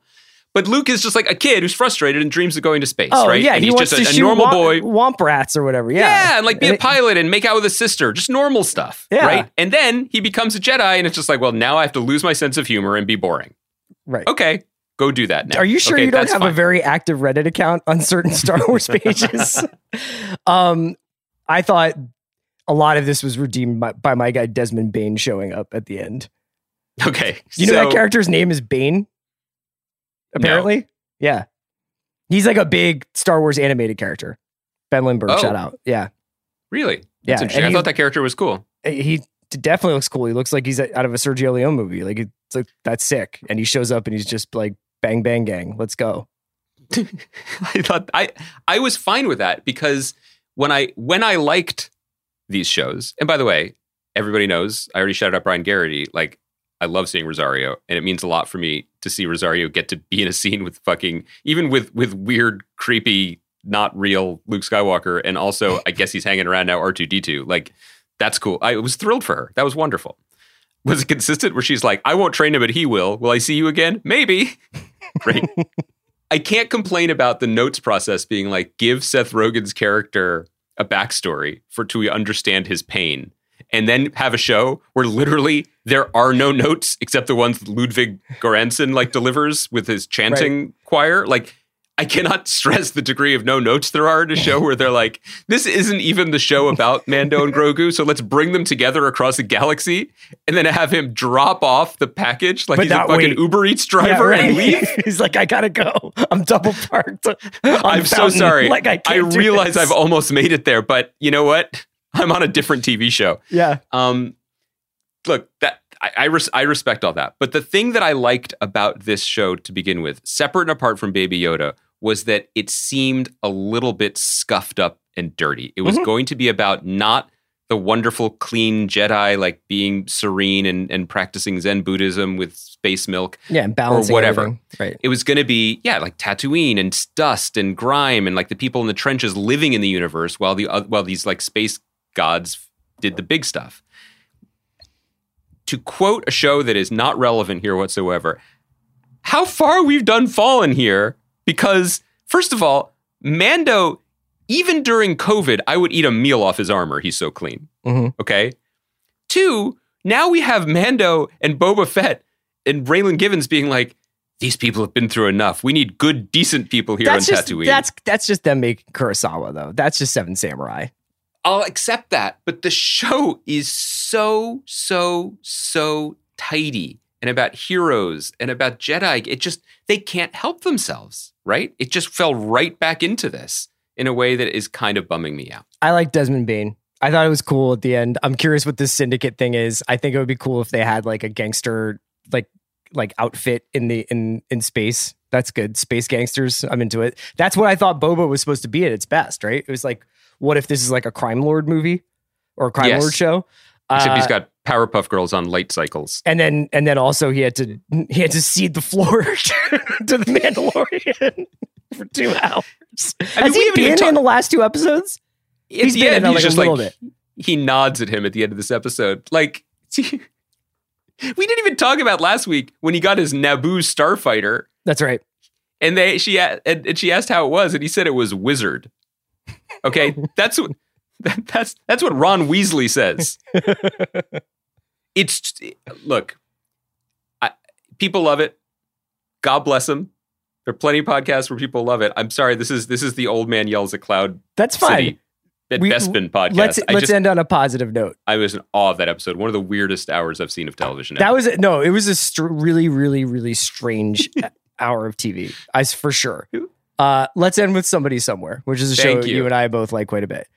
But Luke is just like a kid who's frustrated and dreams of going to space, Oh, right? yeah. and he he's wants just to a, a normal womp, boy. Womp rats or whatever. Yeah. Yeah, and like be And a it- pilot and make out with a sister, just normal stuff, Yeah. right? And then he becomes a Jedi, and it's just like, well, now I have to lose my sense of humor and be boring. Right. Okay, go do that now. Are you sure Okay, you don't have a very active Reddit account on certain Star Wars pages? um, I thought a lot of this was redeemed by, by my guy Desmond Bane showing up at the end. okay? You know so, that character's name is Bane? Apparently? Yeah. He's like a big Star Wars animated character. Ben Lindbergh, Oh. shout out. Yeah. Really? Yeah, That's interesting. I he- thought that character was cool. He definitely looks cool. He looks like he's out of a Sergio Leone movie. Like it's like that's sick. And he shows up and he's just like bang bang gang. Let's go. I thought I I was fine with that because when I when I liked these shows, and by the way, everybody knows I already shouted out Brian Geraghty. Like I love seeing Rosario, and it means a lot for me to see Rosario get to be in a scene with fucking even with with weird, creepy, not real Luke Skywalker, and also I guess he's hanging around now R two D two. Like that's cool. I was thrilled for her. That was wonderful. Was it consistent where she's like, I won't train him, but he will. Will I see you again? Maybe. Right. I can't complain about the notes process being like, give Seth Rogen's character a backstory for to understand his pain. And then have a show where literally there are no notes except the ones Ludwig Göransson like delivers with his chanting choir. Like, I cannot stress the degree of no notes there are in a show where they're like, this isn't even the show about Mando and Grogu, so let's bring them together across the galaxy and then have him drop off the package like But he's a fucking wait. Uber Eats Yeah, driver right. and leave. he's like, I gotta go. I'm double parked. I'm so sorry. Like I, I realize. I've almost made it there, but you know what? I'm on a different TV show. yeah. Um, look, that I I, res- I respect all that, but the thing that I liked about this show to begin with, separate and apart from Baby Yoda, was that it seemed a little bit scuffed up and dirty. It was Mhm. going to be about not the wonderful, clean Jedi, like being serene and, and practicing Zen Buddhism with space milk Yeah, and balancing whatever. everything. Right. it was going to be yeah like Tatooine and dust and grime and like the people in the trenches living in the universe while the oth- while these like space gods did the big stuff. To quote a show that is not relevant here whatsoever, how far we've done fallen here because first of all, Mando even during COVID, I would eat a meal off his armor. He's so clean. Mhm. Okay. Two, now we have Mando and Boba Fett and Raylan Givens being like, these people have been through enough. We need good, decent people here that's on just Tatooine. that's that's just them making Kurosawa though. That's just Seven Samurai. I'll accept that, but the show is so, so, so tidy and about heroes and about Jedi. It just they can't help themselves, right? It just fell right back into this in a way that is kind of bumming me out. I like Desmond Bane. I thought it was cool at the end. I'm curious what this syndicate thing is. I think it would be cool if they had like a gangster like like outfit in the in in space. That's good. Space gangsters. I'm into it. That's what I thought Boba was supposed to be at its best, right? It was like, what if this is like a crime lord movie or a crime Yes. lord show? Except Uh, he's got Powerpuff Girls on light cycles. and then and then also he had to he had to cede the floor to the Mandalorian for two hours. I Has we he been in the last two episodes? At He's the been end, in, like, a just little like bit. he nods at him at the end of this episode. Like we didn't even talk about last week when he got his Naboo starfighter, That's right. and they she and, and she asked how it was, and he said it was wizard. Okay, that's what that, that's that's what Ron Weasley says. It's look, I, people love it. God bless them. There are plenty of podcasts where people love it. I'm sorry, this is this is the old man yells at cloud That's fine. city at We- Bespin podcast. Let's let's just end on a positive note. I was in awe of that episode. One of the weirdest hours I've seen of television. That ever. was no, it was a str- really, really, really strange hour of TV. I for sure. Uh, let's end with somebody somewhere, which is a Thank show you. you. and I both like quite a bit.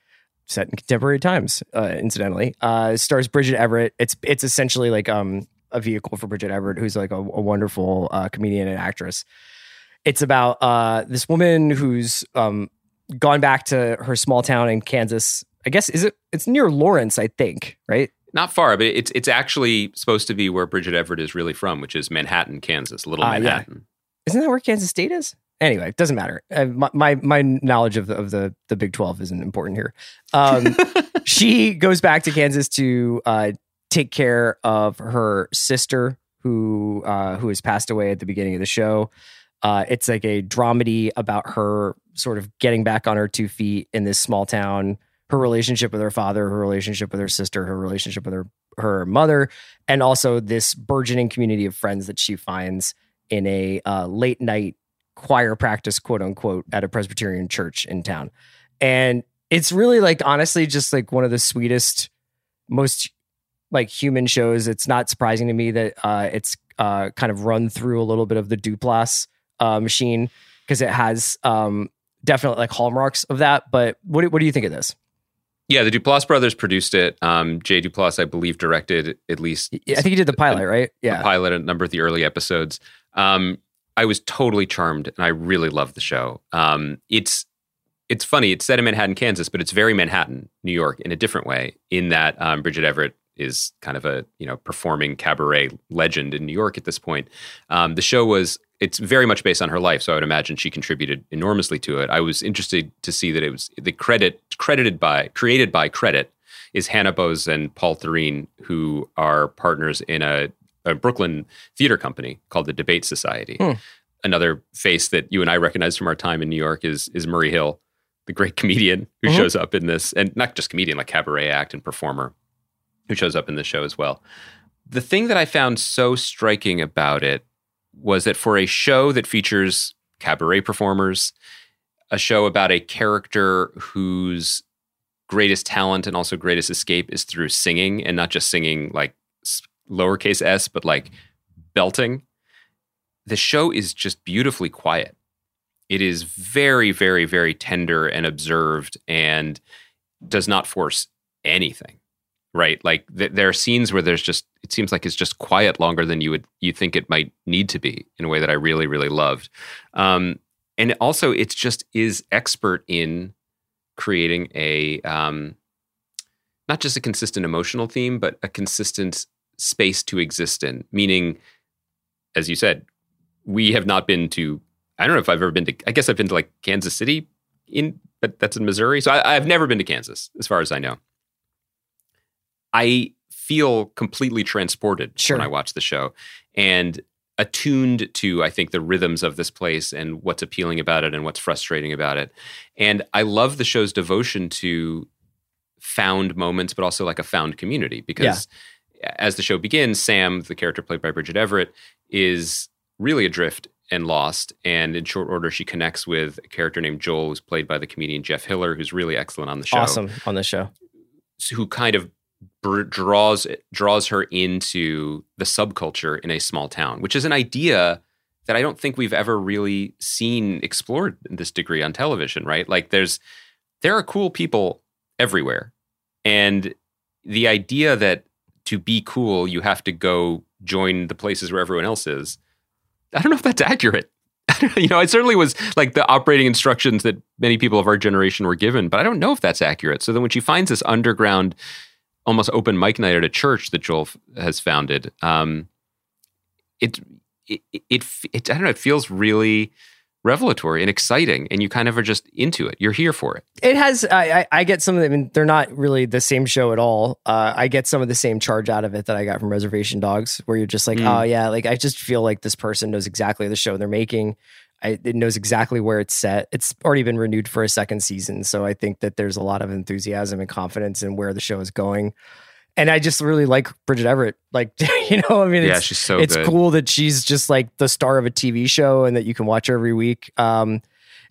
Set in contemporary times, uh, incidentally. Uh, stars Bridget Everett. It's it's essentially like um a vehicle for Bridget Everett, who's like a, a wonderful uh, comedian and actress. It's about uh, this woman who's um, gone back to her small town in Kansas. I guess is it? It's near Lawrence, I think. Right? not far, but it's it's actually supposed to be where Bridget Everett is really from, which is Manhattan, Kansas, Little Ah, yeah. Manhattan. Isn't that where Kansas State is? Anyway, it doesn't matter. Uh, my, my my knowledge of the, of the the Big Twelve isn't important here. Um, she goes back to Kansas to uh, take care of her sister who uh, who has passed away at the beginning of the show. Uh, it's like a dramedy about her sort of getting back on her two feet in this small town. Her relationship with her father, her relationship with her sister, her relationship with her her mother, and also this burgeoning community of friends that she finds in a uh, late night choir practice, quote unquote, at a Presbyterian church in town. And it's really like, honestly, just like one of the sweetest, most like human shows. It's not surprising to me that uh, it's uh, kind of run through a little bit of the Duplass uh, machine because it has um, definitely like hallmarks of that. But what, do- what do you think of this? Yeah, the Duplass brothers produced it. Um, Jay Duplass, I believe, directed at least I think he did the pilot, right? the Yeah. pilot, a number of the early episodes. Um, I was totally charmed, and I really loved the show. Um, it's it's funny. It's set in Manhattan, Kansas, but it's very Manhattan, New York, in a different way. In that um, Bridget Everett is kind of a you know performing cabaret legend in New York at this point. Um, the show was it's very much based on her life, so I would imagine she contributed enormously to it. I was interested to see that it was the credit credited by created by credit is Hannah Bos and Paul Thureen, who are partners in a, a Brooklyn theater company called the Debate Society. Hmm. Another face that you and I recognize from our time in New York is is Murray Hill, the great comedian who Mhm. shows up in this, and not just comedian, like cabaret act and performer, who shows up in this show as well. The thing that I found so striking about it was that for a show that features cabaret performers, a show about a character whose greatest talent and also greatest escape is through singing and not just singing like lowercase s, but like belting. The show is just beautifully quiet. It is very, very, very tender and observed and does not force anything. Right. Like th- there are scenes where there's just, it seems like it's just quiet longer than you would, you think it might need to be in a way that I really, really loved. Um, and also it's just is expert in creating a um, not just a consistent emotional theme, but a consistent space to exist in. Meaning, as you said, we have not been to. I don't know if I've ever been to. I guess I've been to like Kansas City, in but that's in Missouri. So I, I've never been to Kansas, as far as I know. I feel completely transported Sure. when I watch the show, and attuned to I think the rhythms of this place and what's appealing about it and what's frustrating about it. And I love the show's devotion to found moments, but also like a found community because as the show begins, Sam, the character played by Bridget Everett, is really adrift and Lost. And in short order, she connects with a character named Joel, who's played by the comedian Jeff Hiller, who's really excellent on the show. Awesome on the show. Who kind of br- draws draws her into the subculture in a small town, which is an idea that I don't think we've ever really seen explored in this degree on television. Right? Like, there's there are cool people everywhere, and the idea that to be cool you have to go join the places where everyone else is. I don't know if that's accurate. you know, it certainly was like the operating instructions that many people of our generation were given, but I don't know if that's accurate. So then when she finds this underground, almost open mic night at a church that Joel has founded, um, it, it, it, it, I don't know, it feels really revelatory and exciting and you kind of are just into it. You're here for it. It has i i, I get some of them I mean, they're not really the same show at all. Uh, i get some of the same charge out of it that i got from reservation dogs where you're just like Mm. oh yeah like i just feel like this person knows exactly the show they're making. I, it knows exactly where it's set. It's already been renewed for a second season so i think that there's a lot of enthusiasm and confidence in where the show is going and I just really like Bridget Everett. Like, you know, I mean, yeah it's, she's so it's good cool that she's just like the star of a TV show and that you can watch her every week. Um,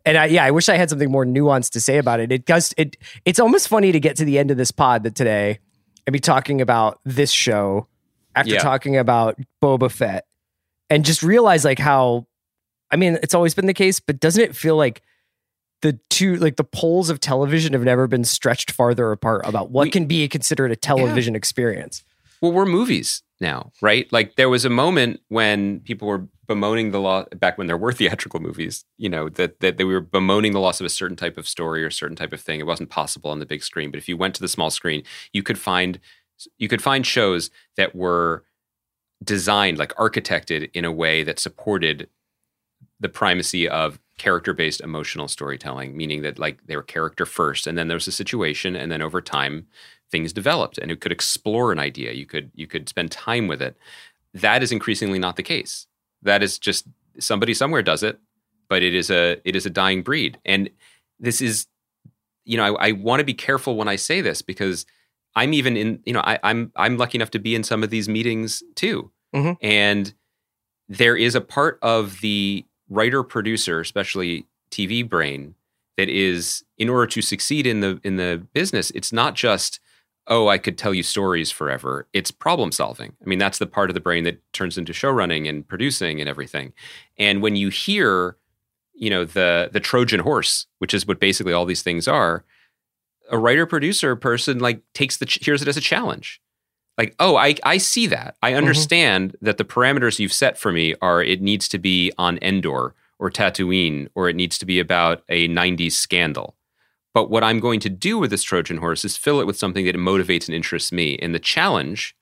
and I, yeah, I wish I had something more nuanced to say about it. It does. It it's almost funny to get to the end of this pod that today and be talking about this show after Yeah. talking about Boba Fett and just realize like how. I mean, it's always been the case, but doesn't it feel like the two like the poles of television have never been stretched farther apart about what We- can be considered a television experience? Well, we're movies now, right? Like there was a moment when people were bemoaning the law back when there were theatrical movies, you know, that, that they were bemoaning the loss of a certain type of story or a certain type of thing. It wasn't possible on the big screen, but if you went to the small screen, you could find you could find shows that were designed like architected in a way that supported the primacy of character-based emotional storytelling, meaning that like they were character first and then there was a situation and then over time things developed and it could explore an idea. You could you could spend time with it. That is increasingly not the case. That is just somebody somewhere does it but it is a it is a dying breed. And this is you know i, I want to be careful when i say this because i'm even in you know I, i'm i'm lucky enough to be in some of these meetings too. Mhm. and there is a part of the writer producer especially tv brain that is in order to succeed in the in the business it's not just oh i could tell you stories forever. It's problem solving. I mean that's the part of the brain that turns into show running and producing and everything. And when you hear you know the the trojan horse which is what basically all these things are a writer producer person like takes the hears it as a challenge like oh i i see that i mm-hmm. understand that the parameters you've set for me are it needs to be on endor or tatooine or it needs to be about a 90s scandal but what I'm going to do with this Trojan horse is fill it with something that motivates and interests me. And the challenge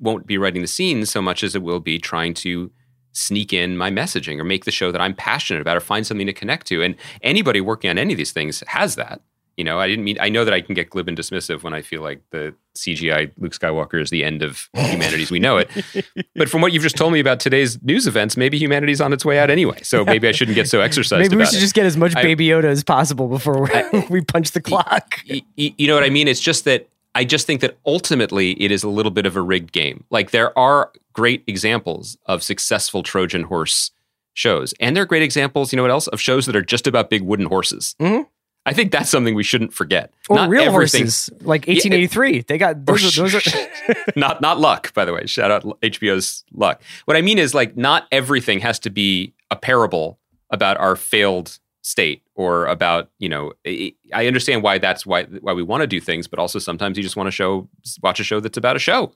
won't be writing the scenes so much as it will be trying to sneak in my messaging or make the show that I'm passionate about or find something to connect to. And anybody working on any of these things has that. You know, I didn't mean I know that I can get glib and dismissive when I feel like the CGI Luke Skywalker is the end of humanity as we know it. But from what you've just told me about today's news events, maybe humanity's on its way out anyway. So maybe I shouldn't get so exercised Maybe we about should it. just get as much I- Baby Yoda as possible before we, we punch the clock. y- y- you know what I mean? It's just that I just think that ultimately it is a little bit of a rigged game. Like there are great examples of successful Trojan horse shows, and there are great examples. You know what else? Of shows that are just about big wooden horses. Mhm. I think that's something we shouldn't forget. Or Not real everything- horses, like 1883. They got those. Are, those are not not luck, by the way. Shout out HBO's luck. What I mean is like not everything has to be a parable about our failed state or about you know. I I understand why that's why why we want to do things, but also sometimes you just want to show watch a show that's about a show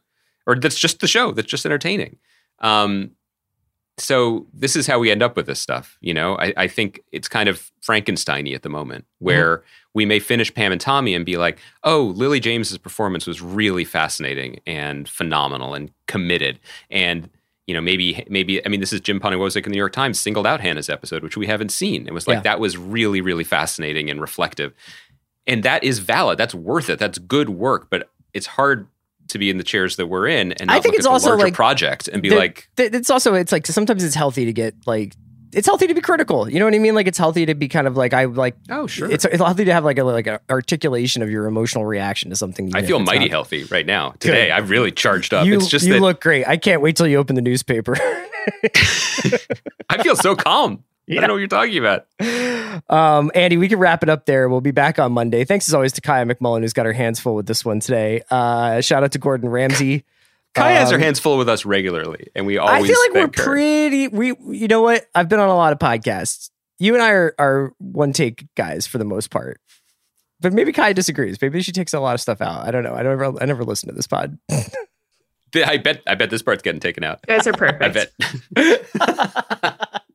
or that's just the show that's just entertaining. Um, so this is how we end up with this stuff. You know, I, I think it's kind of Frankensteiny at the moment, mm-hmm. where we may finish Pam and Tommy and be like, "Oh, Lily James's performance was really fascinating and phenomenal and committed." And you know, maybe maybe I mean, this is Jim Poniewozik in the New York Times singled out Hannah's episode, which we haven't seen. It was like Yeah. that was really really fascinating and reflective, and that is valid. That's worth it. That's good work, but it's hard to be in the chairs that we're in and I think it's the also, like, project and be the- like, th- it's also it's like sometimes it's healthy to get like it's healthy to be critical. You know what I mean? Like it's healthy to be kind of like I like. Oh, sure. It's, it's healthy to have like a like an articulation of your emotional reaction to something. I feel mighty not- healthy right now. Today, I've really charged up. You, it's just you that look great. I can't wait till you open the newspaper. I feel so calm. I Yeah. don't know what you're talking about. um, Andy, we can wrap it up there. We'll be back on Monday. Thanks as always to Kaya McMullen, who's got her hands full with this one today. Uh, shout out to Gordon Ramsay. Kaya has her Um, hands full with us regularly, and we always. I feel like we're her. pretty. We, you know what? I've been on a lot of podcasts. You and I are, are one take guys for the most part. But maybe Kai disagrees. Maybe she takes a lot of stuff out. I don't know. I don't ever. I never listen to this pod. I bet. I bet this part's getting taken out. You guys are perfect. I bet.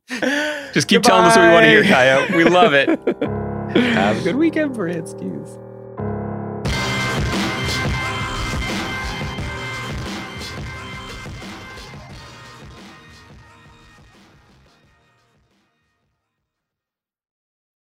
Just keep telling us what we want to hear, Goodbye. Kaya. We love it. Have a good weekend, Bransky's.